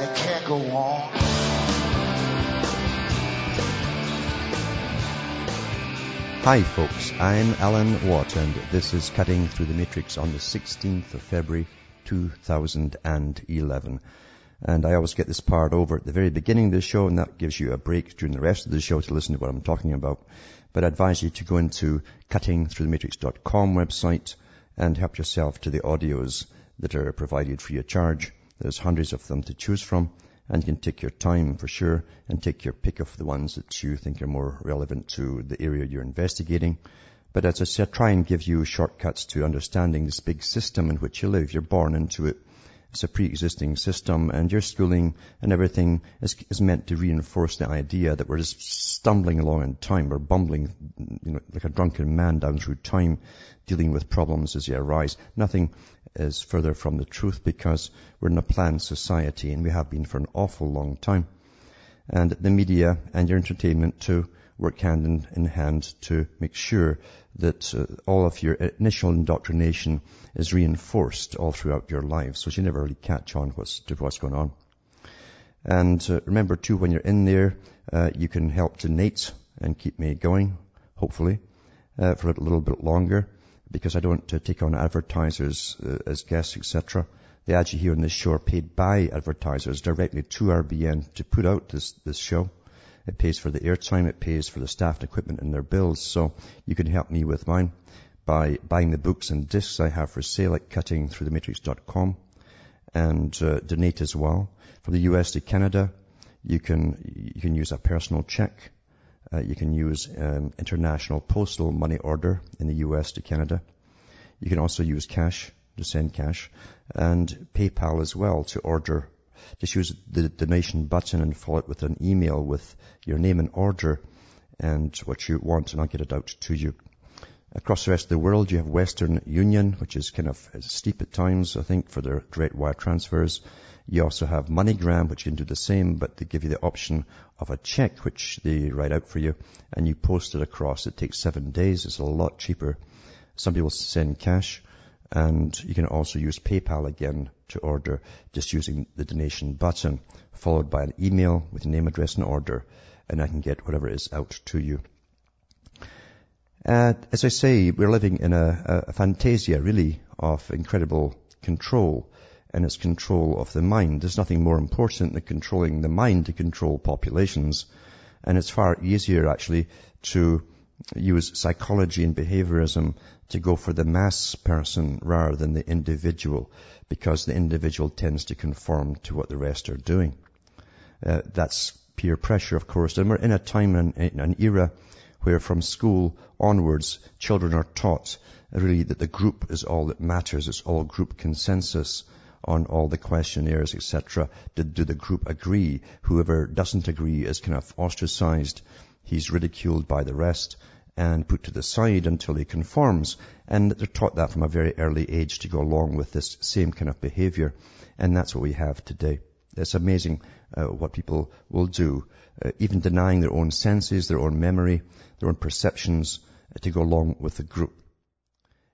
and it can't go on. Hi folks, I'm Alan Watt and this is Cutting Through the Matrix on the 16th of February 2011. And I always get this part over at the very beginning of the show and that gives you a break during the rest of the show to listen to what I'm talking about. But I advise you to go into cuttingthroughthematrix.com website and help yourself to the audios that are provided free of charge. There's hundreds of them to choose from and you can take your time for sure and take your pick of the ones that you think are more relevant to the area you're investigating. But as I said, try and give you shortcuts to understanding this big system in which you live. You're born into it. It's a pre-existing system and your schooling and everything is, is meant to reinforce the idea that we're just stumbling along in time. We're bumbling, you know, like a drunken man down through time, dealing with problems as they arise. Nothing is further from the truth because we're in a planned society and we have been for an awful long time. And the media and your entertainment too work hand in, in hand to make sure that uh, all of your initial indoctrination is reinforced all throughout your life so you never really catch on what's, to what's going on. And uh, remember too, when you're in there, uh, you can help donate and keep me going, hopefully, uh, for a little bit longer because I don't uh, take on advertisers uh, as guests, etc. The ads you hear on this show are paid by advertisers directly to RBN to put out this, this show. It pays for the airtime, it pays for the staff and equipment and their bills. So you can help me with mine by buying the books and discs I have for sale at cuttingthroughthematrix.com and uh, donate as well. From the US to Canada, you can, you can use a personal check. Uh, you can use um, international postal money order in the US to Canada. You can also use cash to send cash and PayPal as well to order just use the donation button and follow it with an email with your name and order and what you want and I'll get it out to you. Across the rest of the world, you have Western Union, which is kind of steep at times, I think, for their direct wire transfers. You also have MoneyGram, which you can do the same, but they give you the option of a check, which they write out for you, and you post it across. It takes seven days. It's a lot cheaper. Some people send cash. And you can also use PayPal again to order just using the donation button, followed by an email with name, address, and order, and I can get whatever is out to you. Uh, as I say, we're living in a, a fantasia, really, of incredible control, and it's control of the mind. There's nothing more important than controlling the mind to control populations, and it's far easier, actually, to use psychology and behaviorism to go for the mass person rather than the individual because the individual tends to conform to what the rest are doing. Uh, that's peer pressure, of course. And we're in a time and an era where from school onwards, children are taught really that the group is all that matters. It's all group consensus on all the questionnaires, etc. Do, do the group agree? Whoever doesn't agree is kind of ostracized. He's ridiculed by the rest and put to the side until he conforms. And they're taught that from a very early age to go along with this same kind of behavior. And that's what we have today. It's amazing uh, what people will do, uh, even denying their own senses, their own memory, their own perceptions uh, to go along with the group.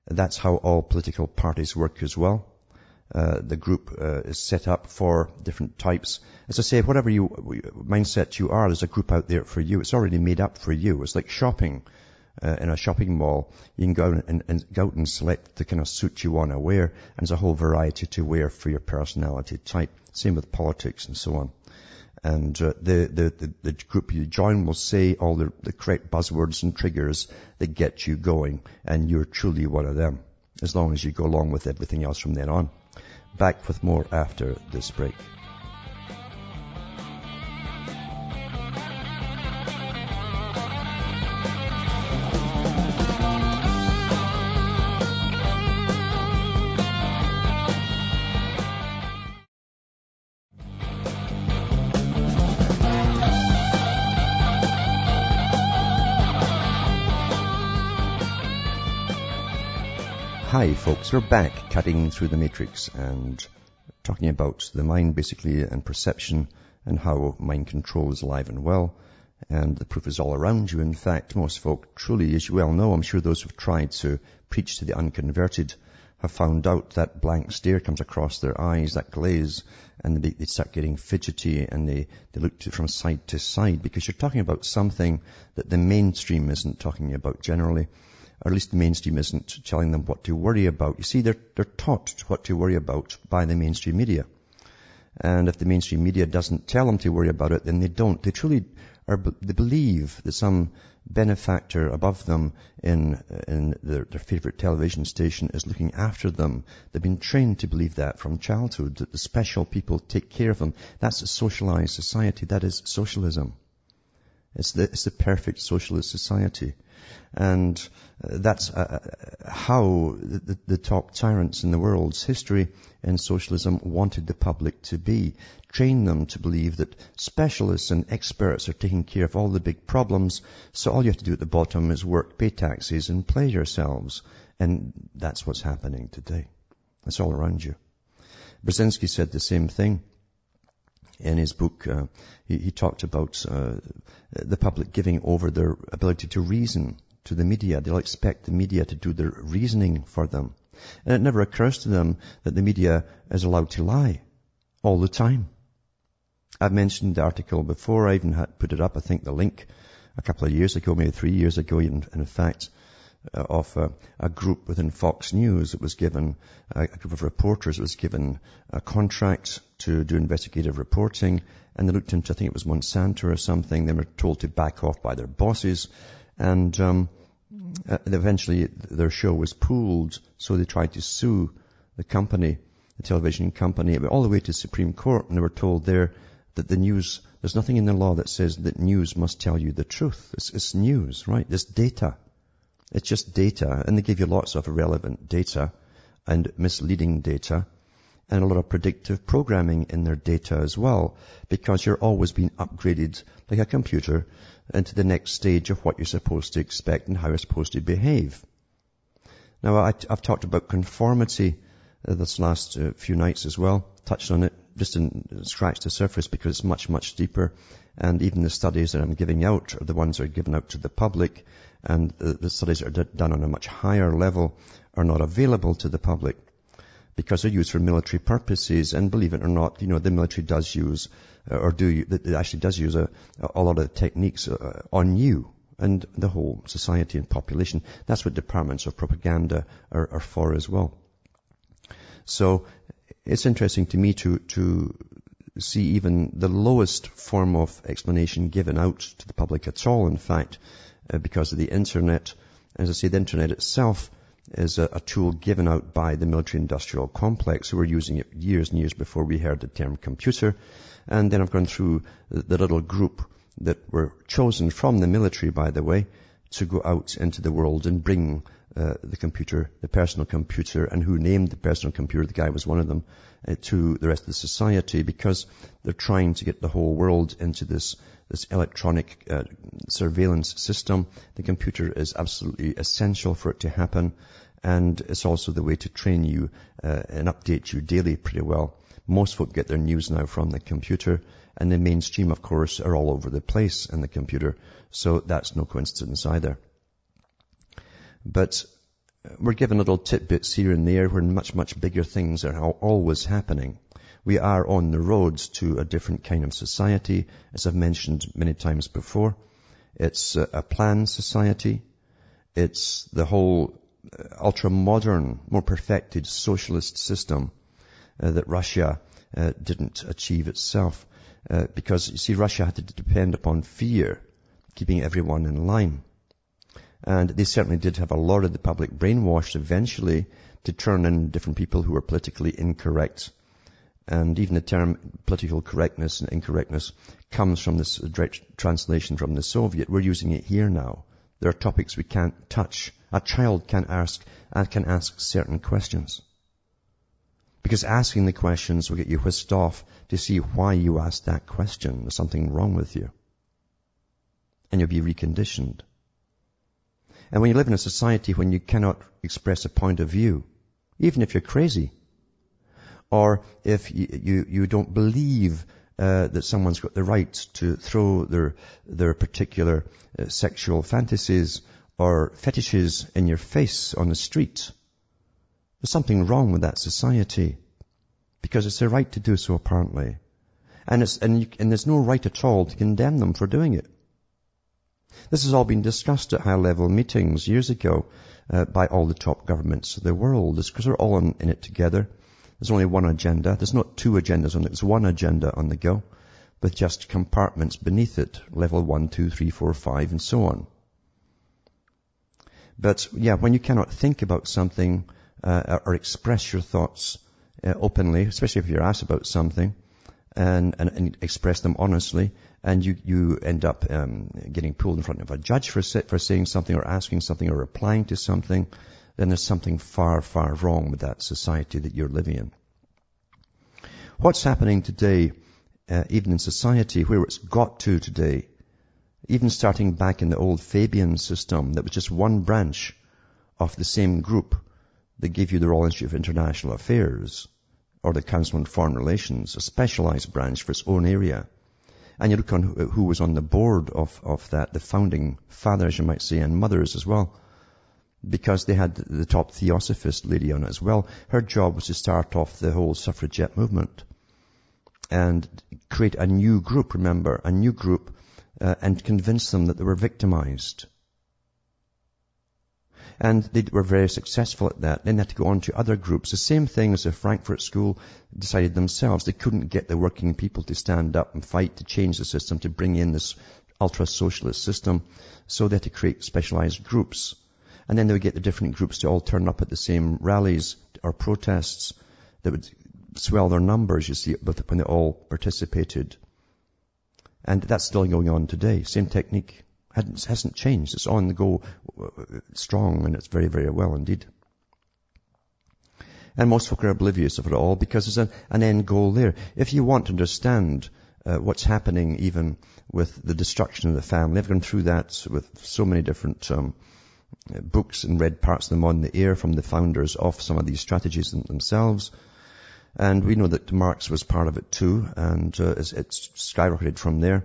That's how all political parties work as well. Uh, the group uh, is set up for different types. As I say, whatever you mindset you are, there's a group out there for you. It's already made up for you. It's like shopping uh, in a shopping mall, you can go and, and, go out and select the kind of suit you want to wear, and there's a whole variety to wear for your personality type. Same with politics and so on. And uh, the, the, the, the, group you join will say all the, the correct buzzwords and triggers that get you going, and you're truly one of them, as long as you go along with everything else from then on. Back with more after this break. Hi folks, we're back cutting through the matrix and talking about the mind basically and perception and how mind control is alive and well. And the proof is all around you. In fact, most folk truly, as you well know, I'm sure those who've tried to preach to the unconverted have found out that blank stare comes across their eyes, that glaze, and they, they start getting fidgety and they, they look to, from side to side because you're talking about something that the mainstream isn't talking about generally, or at least the mainstream isn't telling them what to worry about. You see, they're, they're taught what to worry about by the mainstream media. And if the mainstream media doesn't tell them to worry about it, then they don't. They truly are, they believe that some benefactor above them in, in their, their favorite television station is looking after them. They've been trained to believe that from childhood, that the special people take care of them. That's a socialized society. That is socialism. It's the, it's the perfect socialist society. And uh, that's uh, uh, how the, the, top tyrants in the world's history in socialism wanted the public to be. Train them to believe that specialists and experts are taking care of all the big problems, so all you have to do at the bottom is work, pay taxes, and play yourselves. And that's what's happening today. It's all around you. Brzezinski said the same thing in his book, uh, he, he, talked about uh, the public giving over their ability to reason to the media. They'll expect the media to do their reasoning for them. And it never occurs to them that the media is allowed to lie all the time. I've mentioned the article before. I even had put it up, I think the link a couple of years ago, maybe three years ago, in, in fact, of a, a, group within Fox News that was given, a group of reporters was given a contract to do investigative reporting and they looked into, I think it was Monsanto or something. They were told to back off by their bosses and um, uh, eventually their show was pulled, so they tried to sue the company, the television company, all the way to Supreme Court, and they were told there that the news, there's nothing in the law that says that news must tell you the truth. It's, it's news, right? It's data. It's just data, and they give you lots of irrelevant data and misleading data and a lot of predictive programming in their data as well, because you're always being upgraded like a computer into the next stage of what you're supposed to expect and how you're supposed to behave. Now, I, have talked about conformity uh, this last uh, few nights as well, touched on it, just scratch the surface because it's much, much deeper. And even the studies that I'm giving out are the ones that are given out to the public, and the, the studies that are done on a much higher level are not available to the public because they're used for military purposes. And believe it or not, you know, the military does use, uh, or do, it actually does use a, a lot of techniques uh, on you and the whole society and population. That's what departments of propaganda are, are for as well. So it's interesting to me to, to see even the lowest form of explanation given out to the public at all, in fact, uh, because of the internet. As I say, the internet itself is a, a, tool given out by the military industrial complex who were using it years and years before we heard the term computer. And then I've gone through the, the little group that were chosen from the military, by the way, to go out into the world and bring uh, the computer, the personal computer, and who named the personal computer, the guy was one of them, uh, to the rest of the society because they're trying to get the whole world into this this electronic uh, surveillance system. The computer is absolutely essential for it to happen, and it's also the way to train you uh, and update you daily pretty well. Most folk get their news now from the computer, and the mainstream, of course, are all over the place in the computer, so that's no coincidence either. But we're given little tidbits here and there where much, much bigger things are always happening. We are on the roads to a different kind of society, as I've mentioned many times before. It's a planned society. It's the whole uh, ultra-modern, more perfected socialist system uh, that Russia uh, didn't achieve itself. Uh, because, you see, Russia had to depend upon fear, keeping everyone in line. And they certainly did have a lot of the public brainwashed eventually to turn in different people who were politically incorrect and even the term political correctness and incorrectness comes from this direct translation from the Soviet. We're using it here now. There are topics we can't touch. A child can ask, and can ask certain questions. Because asking the questions will get you whisked off to see why you asked that question. There's something wrong with you. And you'll be reconditioned. And when you live in a society when you cannot express a point of view, even if you're crazy, or if you, you, you don't believe uh, that someone's got the right to throw their, their particular uh, sexual fantasies or fetishes in your face on the street, there's something wrong with that society. Because it's their right to do so apparently. And, and, you, and there's no right at all to condemn them for doing it. This has all been discussed at high level meetings years ago uh, by all the top governments of the world. It's because they're all in, in, it together. There's only one agenda. There's not two agendas on it. There's one agenda on the go with just compartments beneath it. Level one, two, three, four, five, and so on. But yeah, when you cannot think about something uh, or express your thoughts uh, openly, especially if you're asked about something, and, and, and express them honestly, and you, you end up um, getting pulled in front of a judge for, for saying something or asking something or replying to something, then there's something far, far wrong with that society that you're living in. What's happening today, uh, even in society, where it's got to today, even starting back in the old Fabian system, that was just one branch of the same group that gave you the Royal Institute of International Affairs, or the Council on Foreign Relations, a specialized branch for its own area. And you look on who was on the board of, of that, the founding fathers, you might say, and mothers as well. Because they had the top theosophist lady on as well. Her job was to start off the whole suffragette movement and create a new group, remember, a new group, uh, and convince them that they were victimized and they were very successful at that. Then they had to go on to other groups. The same thing as the Frankfurt School decided themselves. They couldn't get the working people to stand up and fight to change the system, to bring in this ultra-socialist system. So they had to create specialized groups. And then they would get the different groups to all turn up at the same rallies or protests that would swell their numbers, you see, when they all participated. And that's still going on today. Same technique hasn't changed. It's on the go strong and it's very, very well indeed. And most folk are oblivious of it all because there's an, an end goal there. If you want to understand uh, what's happening even with the destruction of the family, I've gone through that with so many different um, books and read parts of them on the air from the founders of some of these strategies themselves. And we know that Marx was part of it too, and uh, it's, it's skyrocketed from there.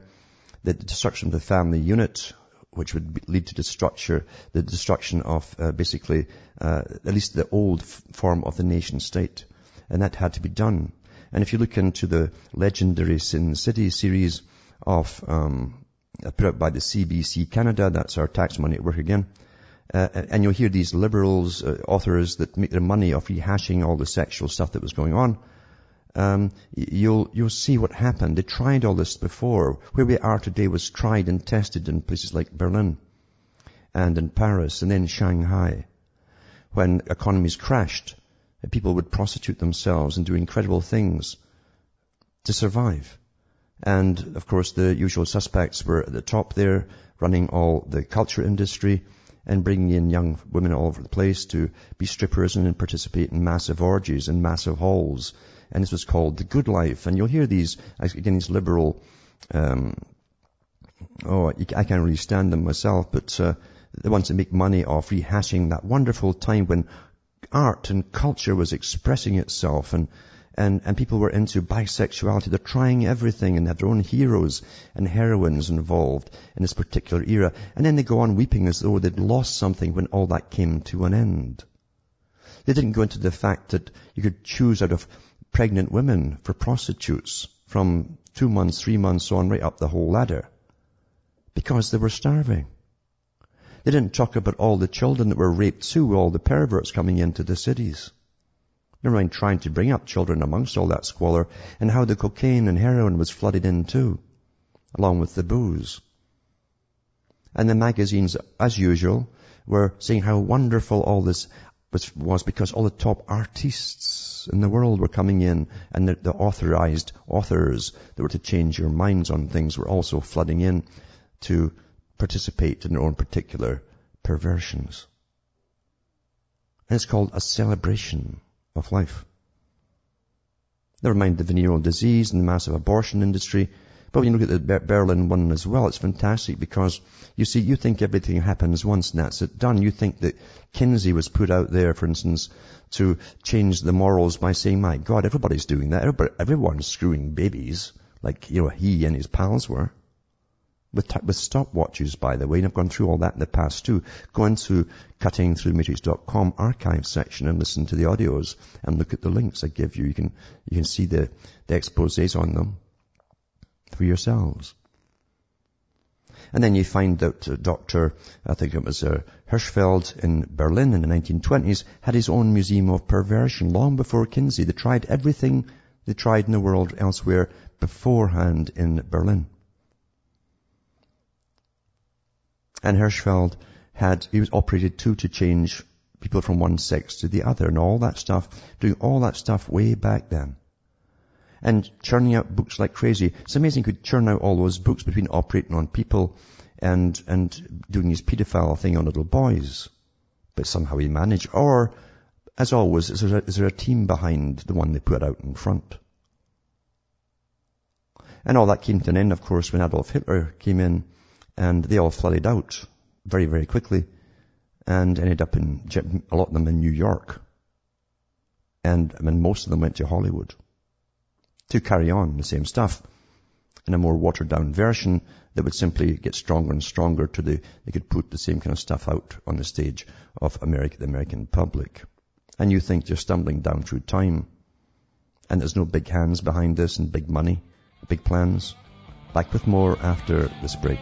The destruction of the family unit, which would lead to destruction, the destruction of uh, basically uh, at least the old f- form of the nation state. And that had to be done. And if you look into the legendary Sin City series of um, put out by the CBC Canada, that's our tax money at work again, uh, and you'll hear these liberals, uh, authors that make their money off rehashing all the sexual stuff that was going on um, you'll you'll see what happened. They tried all this before. Where we are today was tried and tested in places like Berlin and in Paris and then Shanghai. When economies crashed, people would prostitute themselves and do incredible things to survive. And of course the usual suspects were at the top there, running all the culture industry and bringing in young women all over the place to be strippers and participate in massive orgies in massive halls and this was called The Good Life. And you'll hear these, again, these liberal, um, oh, I can't really stand them myself, but uh, the ones that make money off rehashing that wonderful time when art and culture was expressing itself and and, and people were into bisexuality. They're trying everything and they have their own heroes and heroines involved in this particular era. And then they go on weeping as though they'd lost something when all that came to an end. They didn't go into the fact that you could choose out of pregnant women for prostitutes from two months, three months on, right up the whole ladder. Because they were starving. They didn't talk about all the children that were raped too, all the perverts coming into the cities. Never mind trying to bring up children amongst all that squalor and how the cocaine and heroin was flooded in too, along with the booze. And the magazines, as usual, were saying how wonderful all this was, was because all the top artists in the world were coming in and the, the, authorized authors that were to change your minds on things were also flooding in to participate in their own particular perversions. And it's called a celebration of life. Never mind the venereal disease and the massive abortion industry, But when you look at the Berlin one as well, it's fantastic because you see, you think everything happens once and that's it done. You think that Kinsey was put out there, for instance, to change the morals by saying, my God, everybody's doing that. Everybody, everyone's screwing babies like, you know, he and his pals were. With, t- with stopwatches, by the way, and I've gone through all that in the past too. Go into cuttingthroughthematrix.com archive section and listen to the audios and look at the links I give you. You can, you can see the, the exposés on them for yourselves. And then you find that uh, Dr. I think it was uh, Hirschfeld in Berlin in the 1920s had his own museum of perversion long before Kinsey. They tried everything they tried in the world elsewhere beforehand in Berlin. And Hirschfeld had, he was operated too to change people from one sex to the other and all that stuff, doing all that stuff way back then. And churning out books like crazy. It's amazing he could churn out all those books between operating on people and, and doing his pedophile thing on little boys. But somehow he managed. Or, as always, is there, a, is there a team behind the one they put out in front? And all that came to an end, of course, when Adolf Hitler came in and they all flooded out very, very quickly and ended up in, a lot of them in New York. And I mean, most of them went to Hollywood to carry on the same stuff in a more watered down version that would simply get stronger and stronger to the, they could put the same kind of stuff out on the stage of America, the American public. And you think you're stumbling down through time and there's no big hands behind this and big money, big plans. Back with more after this break.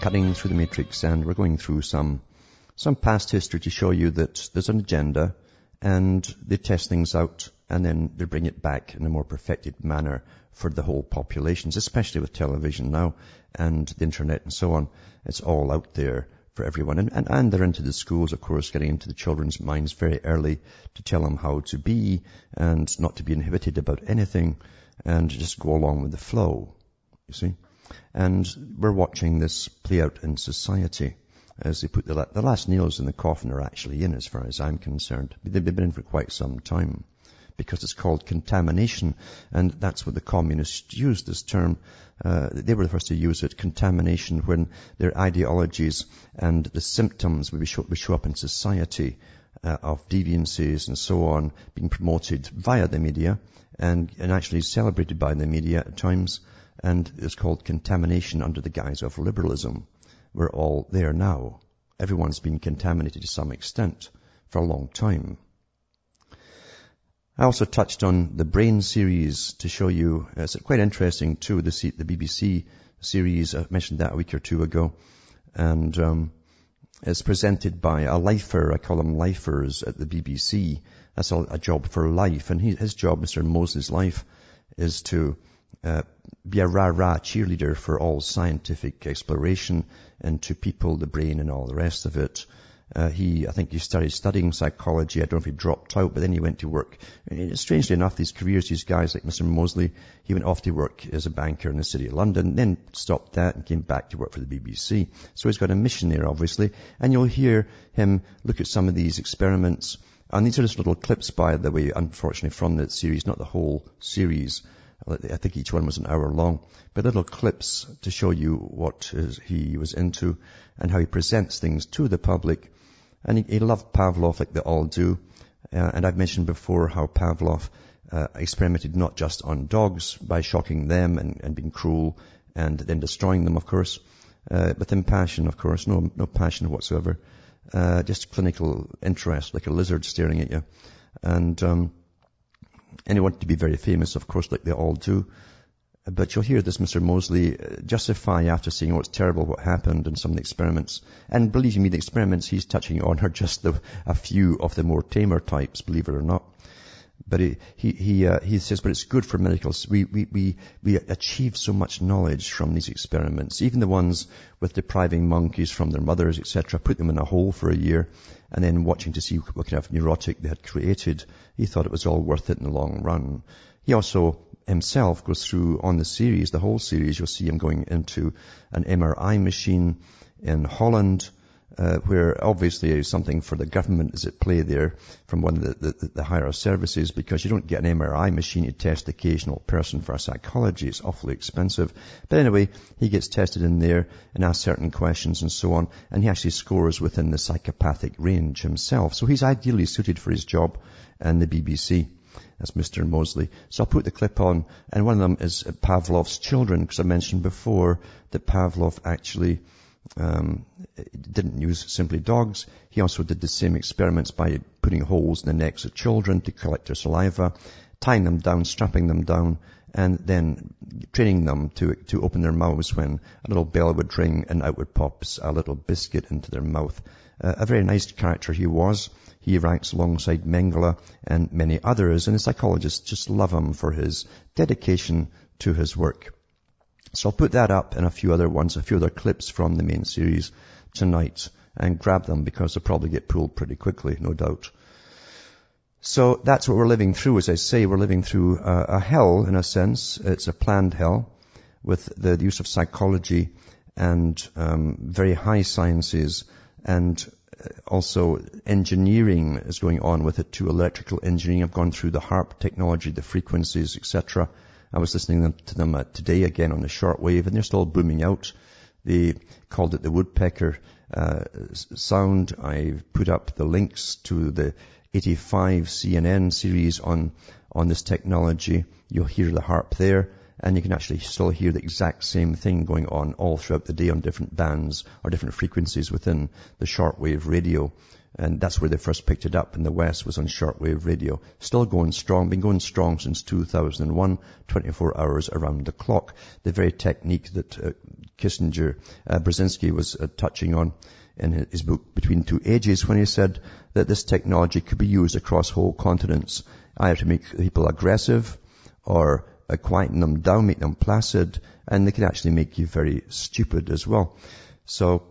Cutting Through the Matrix and we're going through some, some past history to show you that there's an agenda and they test things out and then they bring it back in a more perfected manner for the whole populations, especially with television now and the internet and so on. It's all out there for everyone. And, and, and they're into the schools, of course, getting into the children's minds very early to tell them how to be and not to be inhibited about anything and just go along with the flow, you see. And we're watching this play out in society as they put the, the last nails in the coffin are actually in as far as I'm concerned. They've been in for quite some time because it's called contamination and that's what the communists used this term. Uh, they were the first to use it, contamination, when their ideologies and the symptoms would show, would show up in society uh, of deviancies and so on being promoted via the media and, and actually celebrated by the media at times and it's called contamination under the guise of liberalism. We're all there now. Everyone's been contaminated to some extent for a long time. I also touched on the Brain series to show you, it's quite interesting too, the, the BBC series, I mentioned that a week or two ago, and um, it's presented by a lifer, I call them lifers at the BBC. That's a, a job for life, and he, his job, Mr. Mosley's life, is to uh, be a rah-rah cheerleader for all scientific exploration and to people, the brain and all the rest of it. Uh, he, I think he started studying psychology. I don't know if he dropped out, but then he went to work. And strangely enough, these careers, these guys like Mr. Mosley, he went off to work as a banker in the city of London, then stopped that and came back to work for the BBC. So he's got a mission there, obviously. And you'll hear him look at some of these experiments. And these are just little clips, by the way, unfortunately, from the series, not the whole series. I think each one was an hour long, but little clips to show you what he was into and how he presents things to the public. And he, he loved Pavlov like they all do. Uh, and I've mentioned before how Pavlov uh, experimented not just on dogs by shocking them and, and being cruel and then destroying them, of course, uh, but in passion, of course, no, no passion whatsoever, uh, just clinical interest, like a lizard staring at you. And, um, and he wanted to be very famous, of course, like they all do. But you'll hear this Mr. Mosley justify after seeing what's terrible what happened in some of the experiments. And believe me, the experiments he's touching on are just the, a few of the more tamer types, believe it or not. But he, he, he, uh, he says, but it's good for medicals. We, we, we, we achieve so much knowledge from these experiments. Even the ones with depriving monkeys from their mothers, etc., put them in a hole for a year and then watching to see what kind of neurotic they had created. He thought it was all worth it in the long run. He also himself goes through on the series, the whole series, you'll see him going into an MRI machine in Holland, uh, where obviously something for the government is at play there from one of the, the, the, higher services because you don't get an MRI machine to test the occasional person for a psychology. It's awfully expensive. But anyway, he gets tested in there and asks certain questions and so on, and he actually scores within the psychopathic range himself. So he's ideally suited for his job and the BBC. That's Mr. Mosley. So I'll put the clip on, and one of them is Pavlov's children, because I mentioned before that Pavlov actually um, didn't use simply dogs. He also did the same experiments by putting holes in the necks of children to collect their saliva, tying them down, strapping them down, and then training them to, to open their mouths when a little bell would ring and out would pop a little biscuit into their mouth. Uh, a very nice character he was. He ranks alongside Mengele and many others, and the psychologists just love him for his dedication to his work. So I'll put that up and a few other ones, a few other clips from the main series tonight and grab them because they'll probably get pulled pretty quickly, no doubt. So that's what we're living through. As I say, we're living through a, a hell in a sense. It's a planned hell with the, the use of psychology and um, very high sciences and uh, also engineering is going on with it too. Electrical engineering. I've gone through the HAARP technology, the frequencies, etc. I was listening to them uh, today again on the shortwave, and they're still booming out. They called it the woodpecker uh, sound. I put up the links to the 85 CNN series on on this technology. You'll hear the HAARP there, and you can actually still hear the exact same thing going on all throughout the day on different bands or different frequencies within the shortwave radio. And that's where they first picked it up in the West was on shortwave radio. Still going strong, been going strong since 2001, 24 hours around the clock. The very technique that uh, Kissinger, uh, Brzezinski was uh, touching on in his book Between Two Ages when he said that this technology could be used across whole continents, either to make people aggressive or uh, quieten them down, make them placid, and they can actually make you very stupid as well. So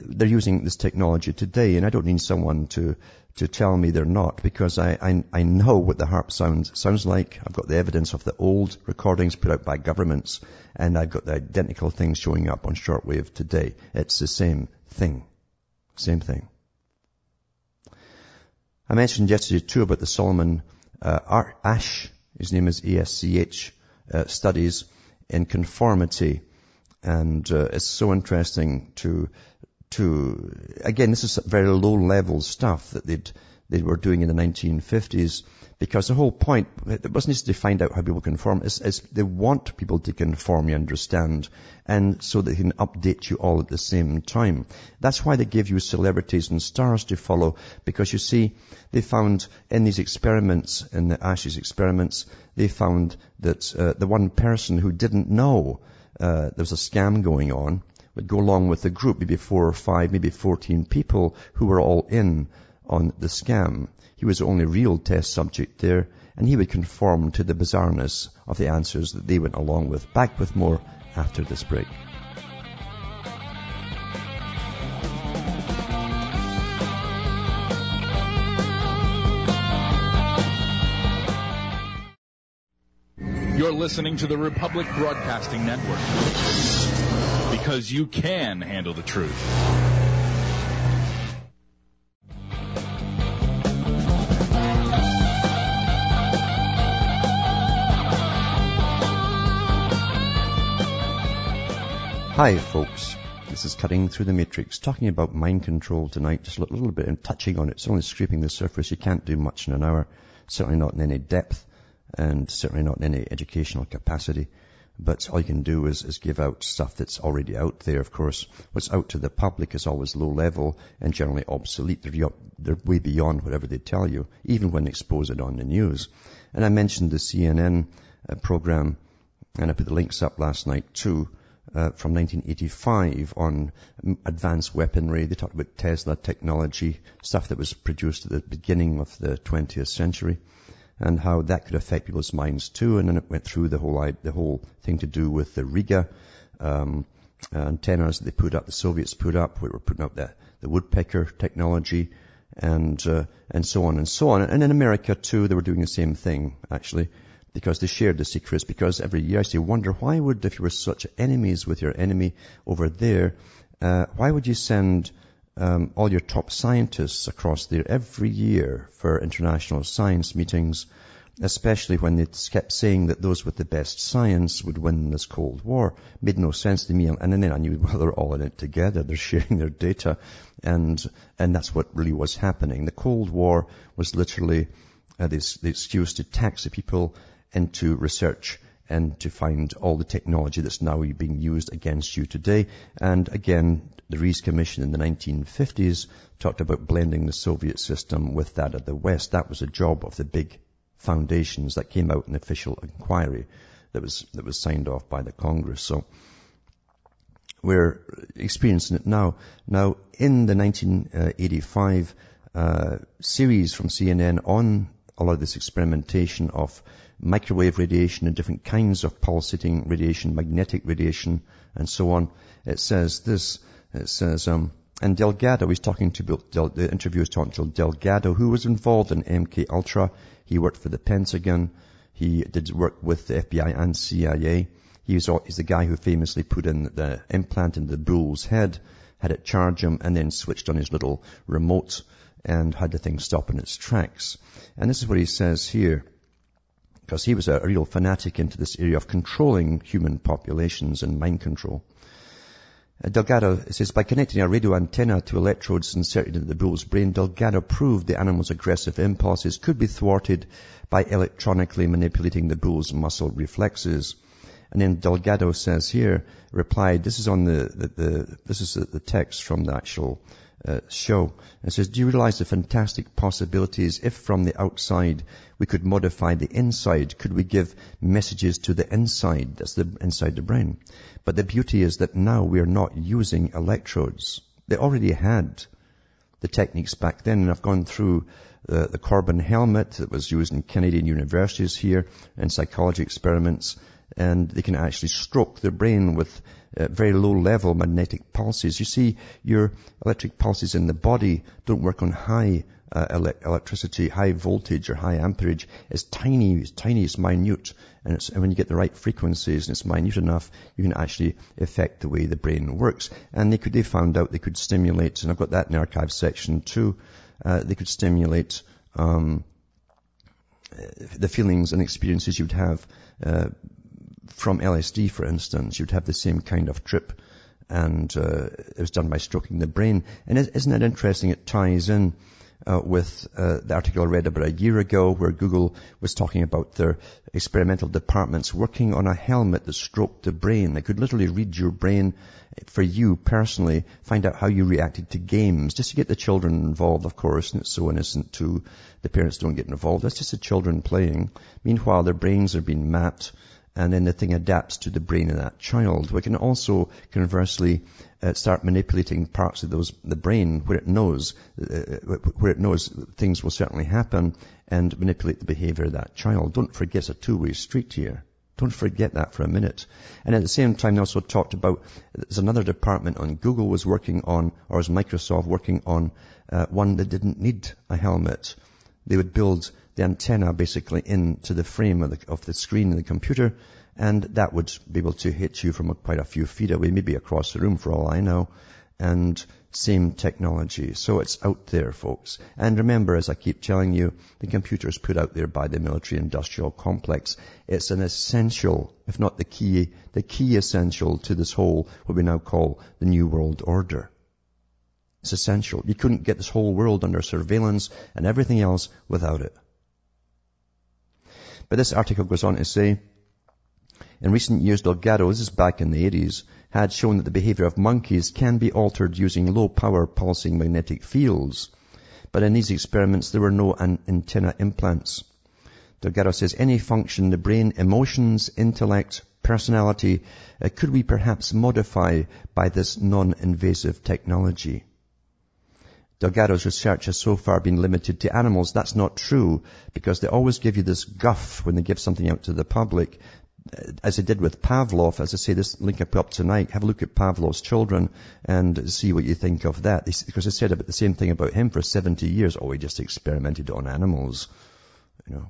they're using this technology today, and I don't need someone to to tell me they're not, because I, I, I know what the HAARP sounds sounds like. I've got the evidence of the old recordings put out by governments, and I've got the identical things showing up on shortwave today. It's the same thing, same thing. I mentioned yesterday too about the Solomon uh, Asch, his name is ASCH, uh, studies in conformity. And uh, it's so interesting to to, again, this is very low level stuff that they'd, they were doing in the 1950s because the whole point, it wasn't just to find out how people conform, it's, it's they want people to conform, you understand, and so they can update you all at the same time. That's why they give you celebrities and stars to follow, because you see, they found in these experiments, in the Asch's experiments, they found that uh, the one person who didn't know uh, there was a scam going on, would go along with the group, maybe four or five, maybe 14 people who were all in on the scam. He was the only real test subject there, and he would conform to the bizarreness of the answers that they went along with. Back with more after this break. You're listening to the Republic Broadcasting Network because you can handle the truth. Hi, folks. This is Cutting Through the Matrix, talking about mind control tonight, just a little bit and touching on it. It's only scraping the surface. You can't do much in an hour, certainly not in any depth, and certainly not in any educational capacity. But all you can do is, is give out stuff that's already out there, of course. What's out to the public is always low level and generally obsolete. They're, they're way beyond whatever they tell you, even when exposed on the news. And I mentioned the CNN uh, program, and I put the links up last night too, uh, from 1985 on advanced weaponry. They talked about Tesla technology, stuff that was produced at the beginning of the 20th century. and how that could affect people's minds too. And then it went through the whole, the whole thing to do with the Riga, um, antennas that they put up, the Soviets put up, we were putting up the, the woodpecker technology, and, uh, and so on and so on. And in America too, they were doing the same thing, actually, because they shared the secrets, because every year I to wonder, why would, if you were such enemies with your enemy over there, uh, why would you send um, all your top scientists across there every year for international science meetings, especially when they kept saying that those with the best science would win this Cold War. Made no sense to me. And then I knew, well, they're all in it together. They're sharing their data. And, and that's what really was happening. The Cold War was literally uh, this, the excuse to tax the people into research and to find all the technology that's now being used against you today. And again, the Reece Commission in the 1950s talked about blending the Soviet system with that of the West. That was a job of the big foundations that came out in the official inquiry that was, that was signed off by the Congress. So we're experiencing it now. Now, in the 1985 uh, series from CNN on a lot of this experimentation of microwave radiation and different kinds of pulsating radiation, magnetic radiation, and so on. It says this, it says, um, and Delgado, he's talking to, Del, the interview is talking to Delgado, who was involved in MK Ultra. He worked for the Pentagon. He did work with the FBI and CIA. He was, he's the guy who famously put in the implant in the bull's head, had it charge him, and then switched on his little remote and had the thing stop in its tracks. And this is what he says here because he was a real fanatic into this area of controlling human populations and mind control. Uh, Delgado says, by connecting a radio antenna to electrodes inserted into the bull's brain, Delgado proved the animal's aggressive impulses could be thwarted by electronically manipulating the bull's muscle reflexes. And then Delgado says here, replied, this is on the, the, the this is the, the text from the actual uh, show. It says, do you realize the fantastic possibilities if from the outside we could modify the inside? Could we give messages to the inside? That's the inside the brain. But the beauty is that now we are not using electrodes. They already had the techniques back then, and I've gone through the, the Corbin helmet that was used in Canadian universities here in psychology experiments, and they can actually stroke the brain with uh, very low level magnetic pulses. You see, your electric pulses in the body don't work on high uh, ele- electricity, high voltage or high amperage. It's tiny, it's tiny, it's minute. And, it's, and when you get the right frequencies and it's minute enough, you can actually affect the way the brain works. And they could, they found out they could stimulate, and I've got that in the archive section too, uh, they could stimulate, um, the feelings and experiences you'd have uh, from LSD, for instance, you'd have the same kind of trip, and uh, it was done by stroking the brain. And isn't it interesting? It ties in uh, with uh, the article I read about a year ago where Google was talking about their experimental departments working on a helmet that stroked the brain. They could literally read your brain for you personally, find out how you reacted to games, just to get the children involved, of course, and it's so innocent too. The parents don't get involved. That's just the children playing. Meanwhile, their brains are being mapped and then the thing adapts to the brain of that child. We can also conversely uh, start manipulating parts of those the brain where it knows uh, where it knows things will certainly happen and manipulate the behavior of that child. Don't forget it's a two-way street here. Don't forget that for a minute. And at the same time, they also talked about there's another department on Google was working on, or was Microsoft working on uh, one that didn't need a helmet. They would build the antenna basically into the frame of the, of the screen of the computer, and that would be able to hit you from a, quite a few feet away, maybe across the room for all I know, and same technology. So it's out there, folks. And remember, as I keep telling you, the computer is put out there by the military industrial complex. It's an essential, if not the key, the key essential to this whole, what we now call the New World Order. It's essential. You couldn't get this whole world under surveillance and everything else without it. But this article goes on to say, in recent years, Delgado, this is back in the 80s, had shown that the behavior of monkeys can be altered using low power pulsing magnetic fields. But in these experiments, there were no antenna implants. Delgado says any function the brain, emotions, intellect, personality, uh, could we perhaps modify by this non-invasive technology? Delgado's research has so far been limited to animals. That's not true because they always give you this guff when they give something out to the public. Uh, as they did with Pavlov, as I say, this link I put up tonight, have a look at Pavlov's children and see what you think of that. Because they said about the same thing about him for 70 years. Oh, he just experimented on animals. You know.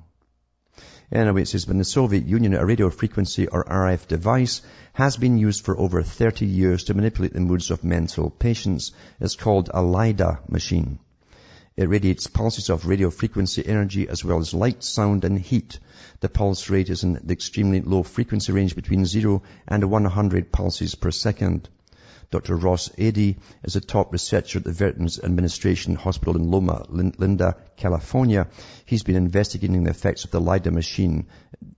Anyway, it says, when the Soviet Union, a radio frequency or RF device has been used for over 30 years to manipulate the moods of mental patients. It's called a LIDA machine. It radiates pulses of radio frequency energy as well as light, sound, and heat. The pulse rate is in the extremely low frequency range between 0 and 100 pulses per second. Dr. Ross Adey is a top researcher at the Veterans Administration Hospital in Loma Linda, California. He's been investigating the effects of the LIDA machine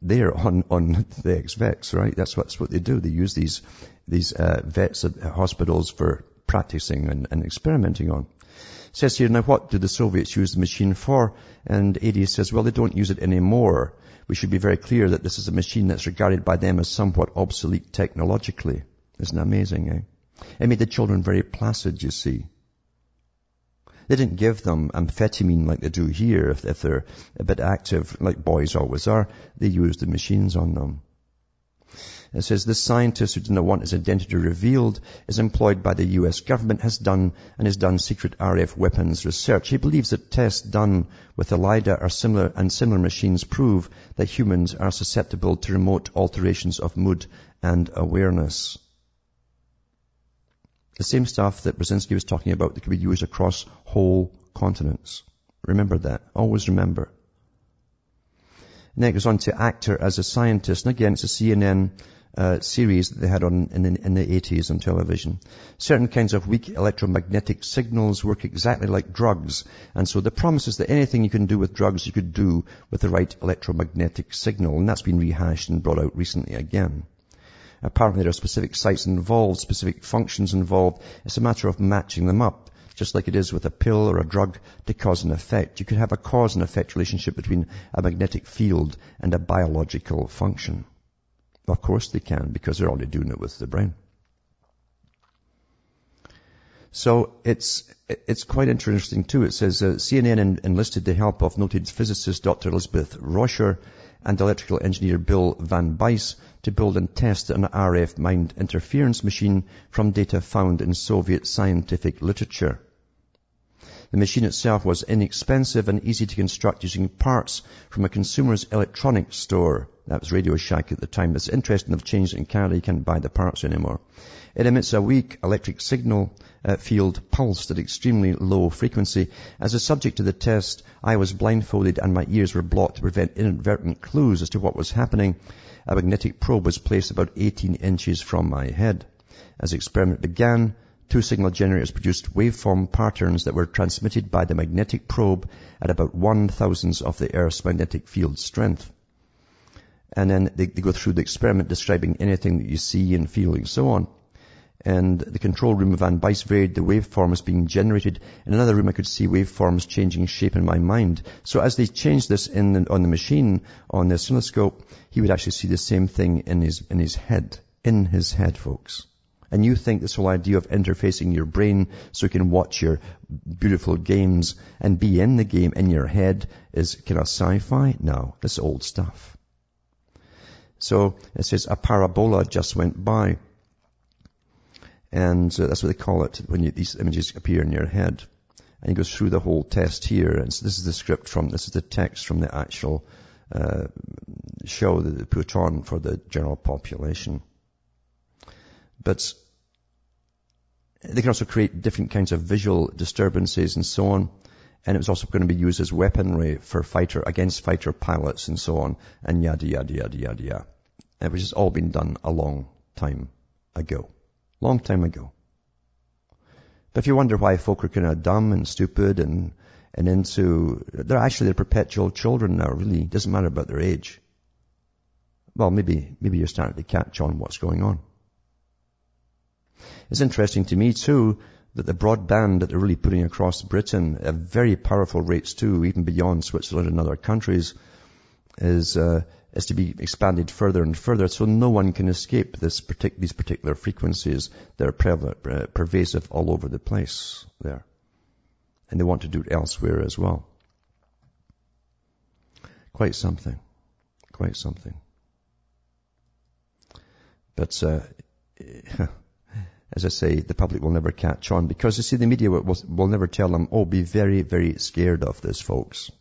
there on, on the ex-vets, right? That's what, that's what they do. They use these, these uh, vets at hospitals for practicing and, and experimenting on. Says here, now what do the Soviets use the machine for? And Adey says, well, they don't use it anymore. We should be very clear that this is a machine that's regarded by them as somewhat obsolete technologically. Isn't that amazing, eh? It made the children very placid, you see. They didn't give them amphetamine like they do here if, if they're a bit active, like boys always are. They used the machines on them. It says this scientist who did not want his identity revealed is employed by the US government, has done and has done secret RF weapons research. He believes that tests done with the LIDA are similar and similar machines prove that humans are susceptible to remote alterations of mood and awareness. The same stuff that Brzezinski was talking about that could be used across whole continents. Remember that. Always remember. And then it goes on to actor as a scientist. And again, it's a CNN uh, series that they had on in in the 80s on television. Certain kinds of weak electromagnetic signals work exactly like drugs. And so the promise is that anything you can do with drugs, you could do with the right electromagnetic signal. And that's been rehashed and brought out recently again. Apparently there are specific sites involved, specific functions involved. It's a matter of matching them up, just like it is with a pill or a drug to cause and effect. You could have a cause and effect relationship between a magnetic field and a biological function. Of course they can, because they're already doing it with the brain. So it's it's quite interesting too. It says uh, CNN enlisted the help of noted physicist Dr. Elizabeth Rauscher and electrical engineer Bill Van Bise to build and test an RF mind interference machine from data found in Soviet scientific literature. The machine itself was inexpensive and easy to construct using parts from a consumer's electronics store. That was Radio Shack at the time. It's interesting they've changed it in Canada. You can't buy the parts anymore. It emits a weak electric signal uh, field pulsed at extremely low frequency. As a subject to the test, I was blindfolded and my ears were blocked to prevent inadvertent clues as to what was happening. A magnetic probe was placed about 18 inches from my head. As the experiment began, two signal generators produced waveform patterns that were transmitted by the magnetic probe at about one thousandth of the Earth's magnetic field strength. And then they, they go through the experiment describing anything that you see and feel and so on and the control room of Van Bise varied the waveforms being generated. In another room I could see waveforms changing shape in my mind. So as they changed this in the, on the machine, on the oscilloscope, he would actually see the same thing in his, in his head. In his head, folks. And you think this whole idea of interfacing your brain so you can watch your beautiful games and be in the game in your head is kind of sci-fi? No, this old stuff. So it says a parabola just went by. And uh, that's what they call it when you, these images appear in your head. And he goes through the whole test here. And so this is the script from, this is the text from the actual uh, show that they put on for the general population. But they can also create different kinds of visual disturbances and so on. And it was also going to be used as weaponry for fighter, against fighter pilots and so on. And yada, yada, yada, yada, yada. It was just all been done a long time ago. Long time ago. But if you wonder why folk are kind of dumb and stupid and, and into, they're actually the perpetual children now, really. It doesn't matter about their age. Well, maybe, maybe you're starting to catch on what's going on. It's interesting to me too that the broadband that they're really putting across Britain at very powerful rates too, even beyond Switzerland and other countries, is uh, is to be expanded further and further so no one can escape this partic- these particular frequencies that are prevalent, uh, pervasive all over the place there. And they want to do it elsewhere as well. Quite something. Quite something. But, uh, as I say, the public will never catch on because you see, the media will, will never tell them, oh, be very, very scared of this, folks.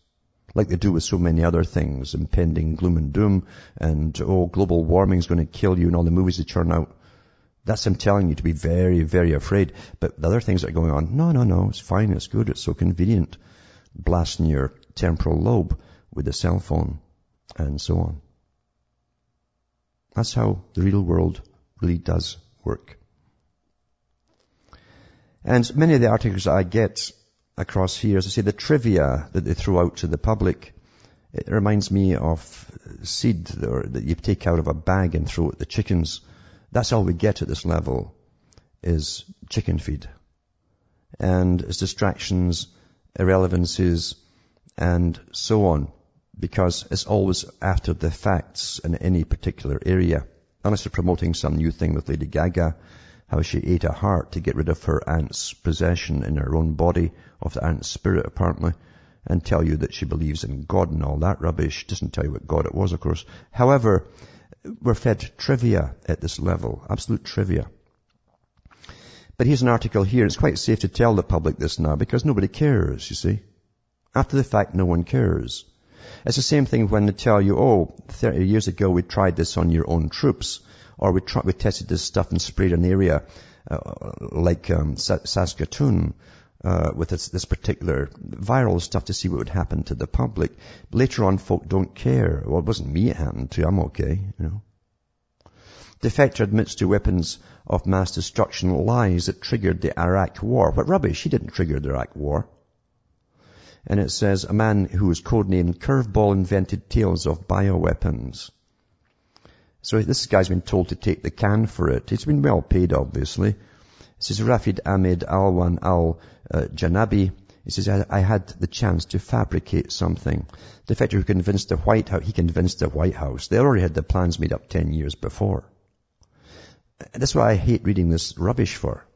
Like they do with so many other things, impending gloom and doom, and oh, global warming is going to kill you, and all the movies they churn out. That's them telling you to be very, very afraid. But the other things that are going on, no, no, no, it's fine, it's good, it's so convenient. Blasting your temporal lobe with a cell phone, and so on. That's how the real world really does work. And many of the articles I get across here, as I say, the trivia that they throw out to the public, it reminds me of seed that you take out of a bag and throw at the chickens. That's all we get at this level is chicken feed. And it's distractions, irrelevancies, and so on. Because it's always after the facts in any particular area. Unless they're promoting some new thing with Lady Gaga, how she ate a heart to get rid of her aunt's possession in her own body, of the aunt's spirit apparently, and tell you that she believes in God and all that rubbish. Doesn't tell you what God it was, of course. However, we're fed trivia at this level, absolute trivia. But here's an article here. It's quite safe to tell the public this now because nobody cares, you see. After the fact, no one cares. It's the same thing when they tell you, oh, 30 years ago we tried this on your own troops or we, we tested this stuff and sprayed an area uh, like um, Saskatoon uh, with this, this, particular viral stuff to see what would happen to the public. Later on, folk don't care. Well, it wasn't me it happened to. I'm okay, you know. Defector admits to weapons of mass destruction lies that triggered the Iraq war. What rubbish? He didn't trigger the Iraq war. And it says a man who was codenamed Curveball invented tales of bioweapons. So this guy's been told to take the can for it. He's been well paid, obviously. This is Rafid Ahmed Alwan al-Janabi. He says, I, had the chance to fabricate something. The fact who convinced the White House, he convinced the White House. They already had the plans made up 10 years before. That's why I hate reading this rubbish for.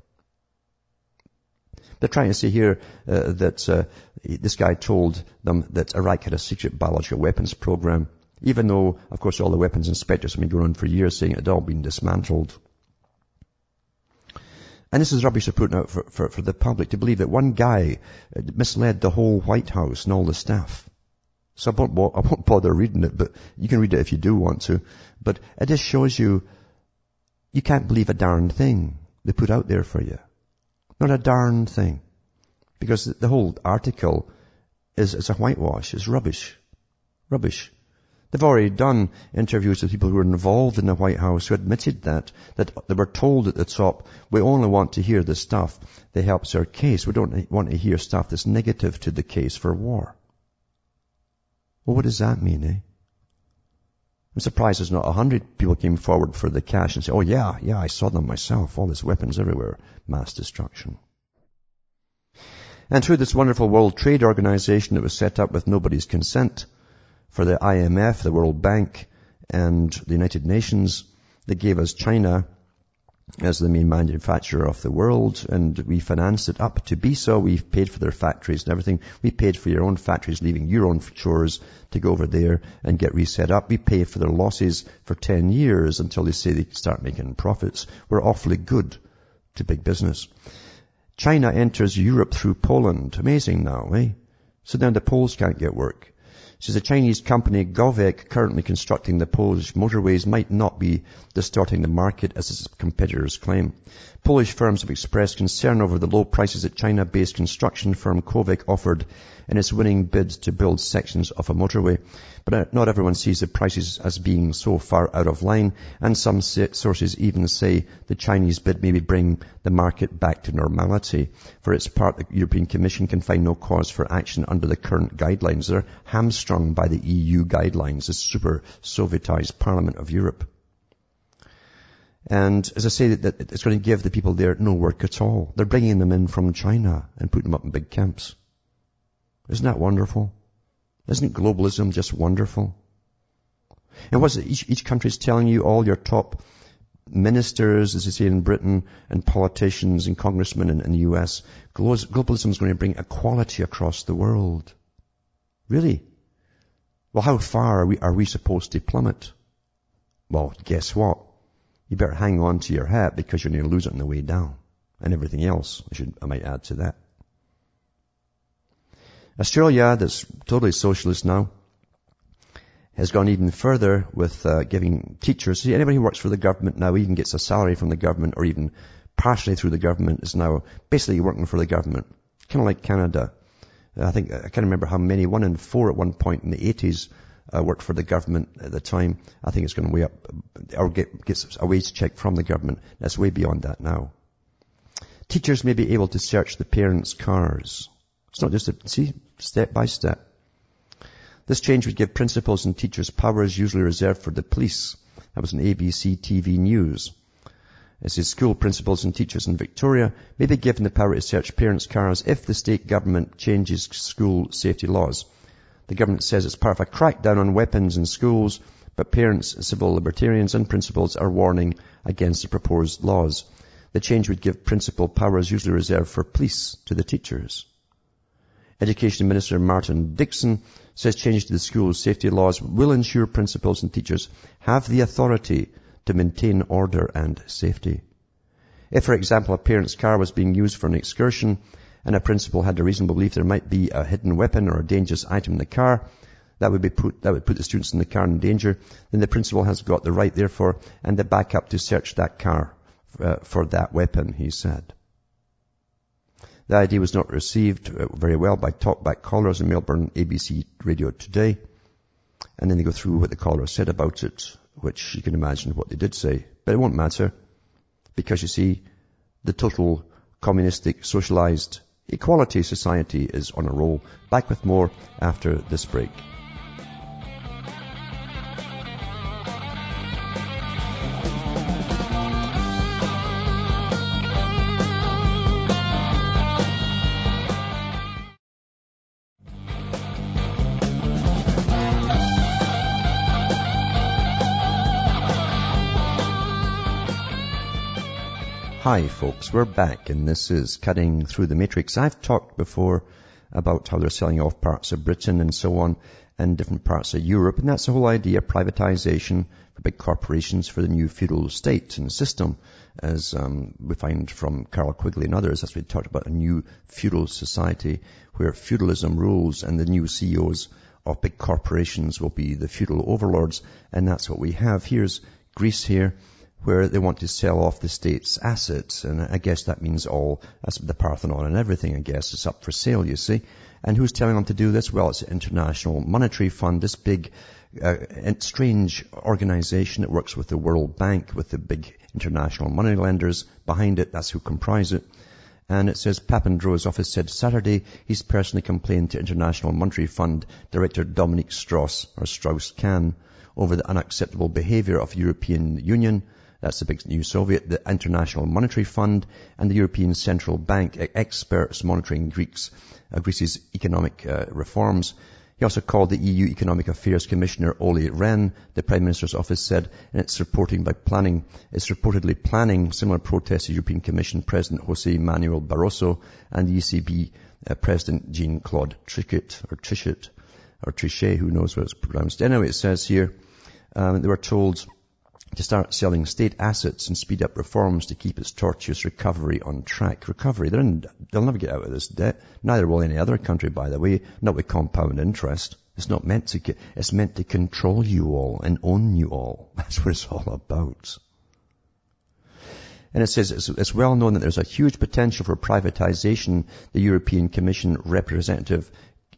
They're trying to say here uh, that uh, this guy told them that Iraq had a secret biological weapons program. Even though, of course, all the weapons inspectors have been going on for years saying it had all been dismantled. And this is rubbish they're putting out for, for, for the public to believe that one guy uh, misled the whole White House and all the staff. So I won't, I won't bother reading it, but you can read it if you do want to. But it just shows you, you can't believe a darn thing they put out there for you. Not a darn thing. Because the whole article is, is a whitewash, is rubbish. Rubbish. They've already done interviews with people who were involved in the White House who admitted that, that they were told at the top, we only want to hear the stuff that helps our case. We don't want to hear stuff that's negative to the case for war. Well, what does that mean, eh? I'm surprised there's not a hundred people came forward for the cash and said, oh yeah, yeah, I saw them myself. All these weapons everywhere. Mass destruction. And through this wonderful World Trade Organization that was set up with nobody's consent, for the IMF, the World Bank, and the United Nations. They gave us China as the main manufacturer of the world, and we financed it up to be so. We paid for their factories and everything. We paid for your own factories, leaving your own shores to go over there and get reset up. We pay for their losses for 10 years until they say they start making profits. We're awfully good to big business. China enters Europe through Poland. Amazing now, eh? So now the Poles can't get work says the Chinese company Covec currently constructing the Polish motorways might not be distorting the market as its competitors claim. Polish firms have expressed concern over the low prices that China-based construction firm Covec offered in its winning bid to build sections of a motorway. But uh, not everyone sees the prices as being so far out of line, and some sources even say the Chinese bid may bring the market back to normality. For its part, the European Commission can find no cause for action under the current guidelines. They're hamstrung by the EU guidelines, the super Sovietized Parliament of Europe. And as I say, that it's going to give the people there no work at all. They're bringing them in from China and putting them up in big camps. Isn't that wonderful? Isn't globalism just wonderful? And what's it? Each, each country is telling you all your top ministers, as they say in Britain, and politicians and congressmen in, in the US. Globalism is going to bring equality across the world. Really? Well, how far are we, are we supposed to plummet? Well, guess what? You better hang on to your hat because you're going to lose it on the way down. And everything else, I should, I might add to that. Australia, that's totally socialist now, has gone even further with uh, giving teachers, see, anybody who works for the government now even gets a salary from the government or even partially through the government is now basically working for the government. Kind of like Canada. I think, I can't remember how many, one in four at one point in the 80s uh, worked for the government at the time. I think it's going to way up, or get, gets a wage check from the government. That's way beyond that now. Teachers may be able to search the parents' cars. It's not just a, see, step by step. This change would give principals and teachers powers usually reserved for the police. That was an ABC TV News. It says school principals and teachers in Victoria may be given the power to search parents' cars if the state government changes school safety laws. The government says it's part of a crackdown on weapons in schools, but parents, civil libertarians and principals are warning against the proposed laws. The change would give principal powers usually reserved for police to the teachers. Education Minister Martin Dixon says changes to the school safety laws will ensure principals and teachers have the authority to maintain order and safety. If, for example, a parent's car was being used for an excursion and a principal had a reasonable belief there might be a hidden weapon or a dangerous item in the car, that would be put, that would put the students in the car in danger, then the principal has got the right, therefore, and the backup to search that car uh, for that weapon, he said. The idea was not received uh, very well by talkback callers in Melbourne ABC Radio Today. And then they go through what the caller said about it, which you can imagine what they did say. But it won't matter because you see, the total communistic, socialized equality society is on a roll. Back with more after this break. Folks, we're back and this is Cutting Through the Matrix. I've talked before about how they're selling off parts of Britain and so on and different parts of Europe and that's the whole idea of privatization for big corporations for the new feudal state and system as um, we find from Carroll Quigley and others as we talked about a new feudal society where feudalism rules and the new CEOs of big corporations will be the feudal overlords and that's what we have. Here's Greece here where they want to sell off the state's assets. And I guess that means all, that's the Parthenon and everything, I guess, is up for sale, you see. And who's telling them to do this? Well, it's the International Monetary Fund, this big, uh, strange organization that works with the World Bank, with the big international money lenders behind it. That's who comprise it. And it says Papandreou's office said Saturday he's personally complained to International Monetary Fund Director Dominique Strauss, or Strauss-Kahn, over the unacceptable behavior of European Union that's the big new Soviet, the International Monetary Fund, and the European Central Bank experts monitoring Greece's, uh, Greece's economic uh, reforms. He also called the EU Economic Affairs Commissioner Olli Rehn, the Prime Minister's office said, and it's reporting by planning, it's reportedly planning similar protests to European Commission President Jose Manuel Barroso and the ECB uh, President Jean-Claude Trichet, or Trichet, or Trichet, who knows what it's pronounced. Anyway, it says here, um, they were told to start selling state assets and speed up reforms to keep its tortuous recovery on track. Recovery, in, they'll never get out of this debt. Neither will any other country, by the way, not with compound interest. It's not meant to, it's meant to control you all and own you all. That's what it's all about. And it says it's, well known that there's a huge potential for privatization. The European Commission representative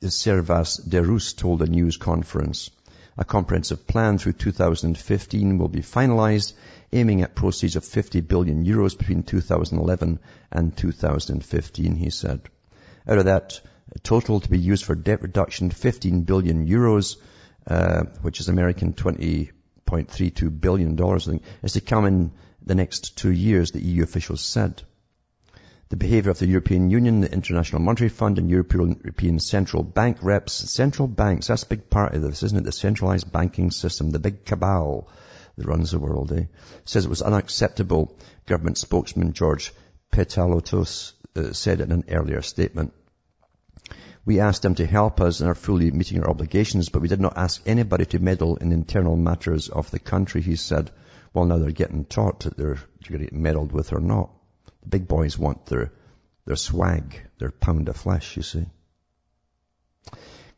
Servaas Deroose told a news conference. A comprehensive plan through 2015 will be finalized, aiming at proceeds of 50 billion euros between 2011 and 2015, he said. Out of that total to be used for debt reduction, 15 billion euros, uh, which is American 20.32 billion dollars, I think, is to come in the next two years, the EU officials said the behavior of the European Union, the International Monetary Fund, and European Central Bank reps. Central banks, that's a big part of this, isn't it? The centralized banking system, the big cabal that runs the world, eh? Says it was unacceptable. Government spokesman George Petalotis uh, said in an earlier statement. We asked them to help us and are fully meeting our obligations, but we did not ask anybody to meddle in internal matters of the country, he said. Well, now they're getting taught that they're getting meddled with or not. The big boys want their, their swag, their pound of flesh, you see.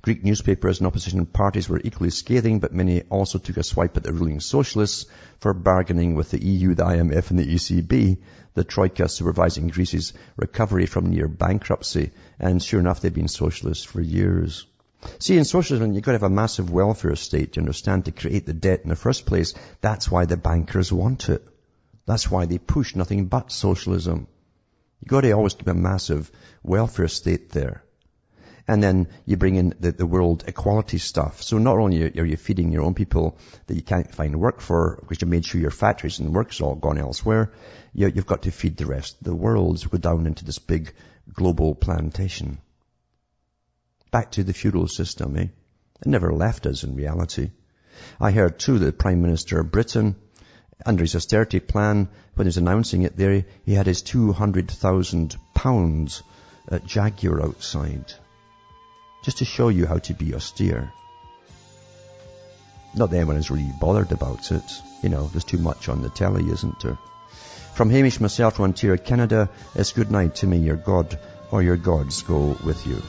Greek newspapers and opposition parties were equally scathing, but many also took a swipe at the ruling socialists for bargaining with the EU, the IMF and the ECB, the Troika supervising Greece's recovery from near bankruptcy. And sure enough, they've been socialists for years. See, in socialism, you've got to have a massive welfare state to understand to create the debt in the first place. That's why the bankers want it. That's why they push nothing but socialism. You've got to always keep a massive welfare state there. And then you bring in the, the world equality stuff. So not only are you feeding your own people that you can't find work for, because you made sure your factories and work's all gone elsewhere, you, you've got to feed the rest of the world to go down into this big global plantation. Back to the feudal system, eh? It never left us in reality. I heard too that Prime Minister of Britain, under his austerity plan, when he was announcing it there, he had his 200,000 pounds Jaguar outside just to show you how to be austere. Not that anyone is really bothered about it. You know, there's too much on the telly, isn't there? From Hamish myself from Ontario, Canada, it's good night to me, your God, or your gods go with you.